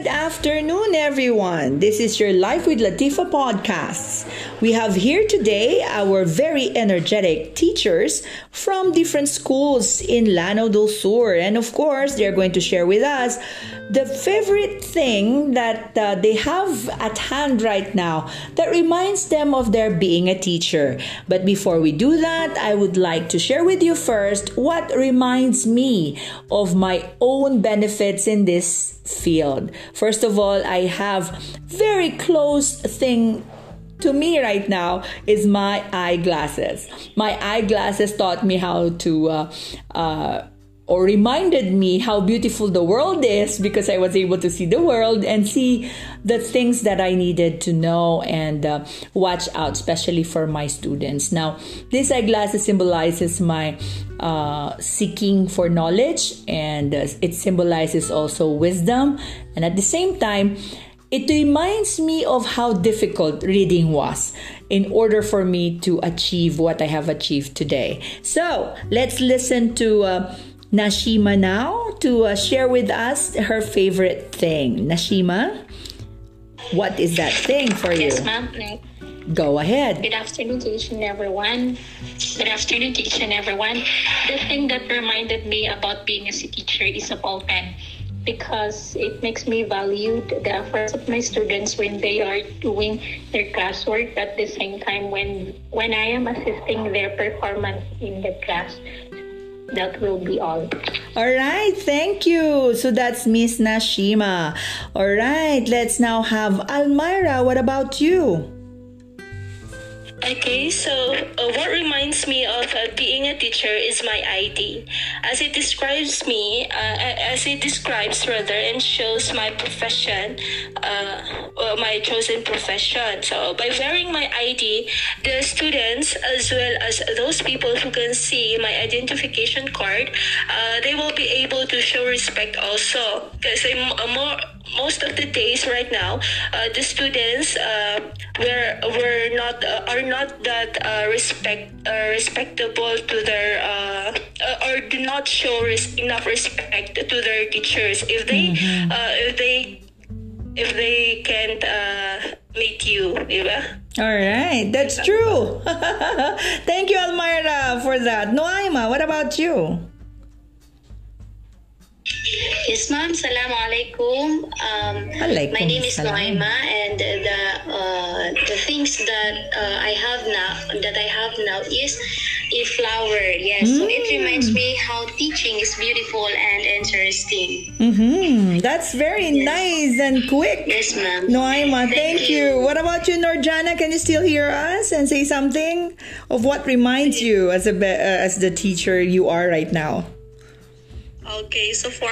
Good afternoon, everyone. This is your Life with Latifa podcasts. We have here today our very energetic teachers from different schools in Lanao del Sur. And of course, they're going to share with us the favorite thing that uh, they have at hand right now that reminds them of their being a teacher. But before we do that, I would like to share with you first what reminds me of my own benefits in this field. First of all, I have very close thing to me right now is my eyeglasses. My eyeglasses taught me how to uh, uh, or reminded me how beautiful the world is because I was able to see the world and see the things that I needed to know and uh, watch out, especially for my students. Now, this eyeglasses symbolizes my uh, seeking for knowledge and uh, it symbolizes also wisdom, and at the same time, it reminds me of how difficult reading was in order for me to achieve what I have achieved today. So let's listen to uh, Nashima now to uh, share with us her favorite thing. Nashima, what is that thing for you? Yes, ma'am. Go ahead. Good afternoon each and everyone. Good afternoon each and everyone. The thing that reminded me about being a teacher is a ball pen because it makes me value the efforts of my students when they are doing their classwork at the same time when when I am assisting their performance in the class that will be all. All right, thank you. So that's Miss Nashima. All right, let's now have Almira. What about you? Okay, so uh, what reminds me of uh, being a teacher is my ID, as it describes me, uh, as it describes rather and shows my profession, uh, my chosen profession. So by wearing my ID, the students as well as those people who can see my identification card, uh, they will be able to show respect also, because I'm more most of the days right now, uh, the students uh, were were not uh, are not that uh, respect uh, respectable to their uh, or do not show res- enough respect to their teachers if they mm-hmm. if they if they can't meet you, diba? All right, that's true. Thank you, Almira, for that. Noaima, what about you? Yes, ma'am. Salaam alaikum. Um, my name is Noima, and the uh, the things that uh, I have now that I have now is a flower. Yes, mm. so it mm. reminds me how teaching is beautiful and interesting. Mm-hmm. That's very yes. nice and quick. Yes, ma'am. Noima, thank, thank you. you. What about you, Norjana? Can you still hear us and say something of what reminds you as a uh, as the teacher you are right now? Okay, so for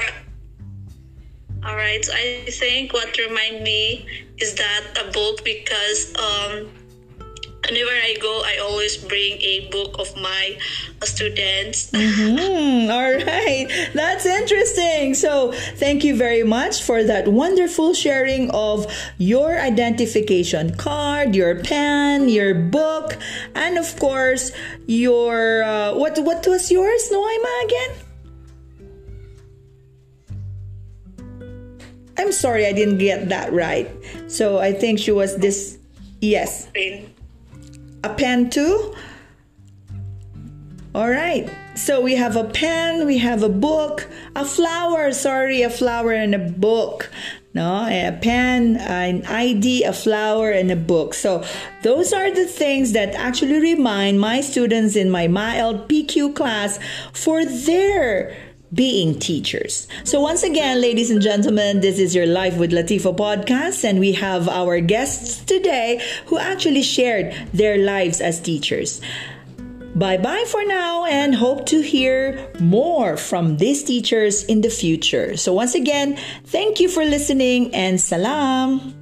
all right, I think what remind me is that a book because um, whenever I go, I always bring a book of my students. Mm-hmm. All right, that's interesting. So, thank you very much for that wonderful sharing of your identification card, your pen, your book, and of course, your uh, what what was yours, Noima again? I'm sorry I didn't get that right. So I think she was this. Yes. A pen too? All right. So we have a pen, we have a book, a flower, sorry, a flower and a book. No, a pen, an ID, a flower, and a book. So those are the things that actually remind my students in my MAEL PQ class for their being teachers. So, once again, ladies and gentlemen, this is your Life with Latifa podcast, and we have our guests today who actually shared their lives as teachers. Bye bye for now, and hope to hear more from these teachers in the future. So, once again, thank you for listening and salam.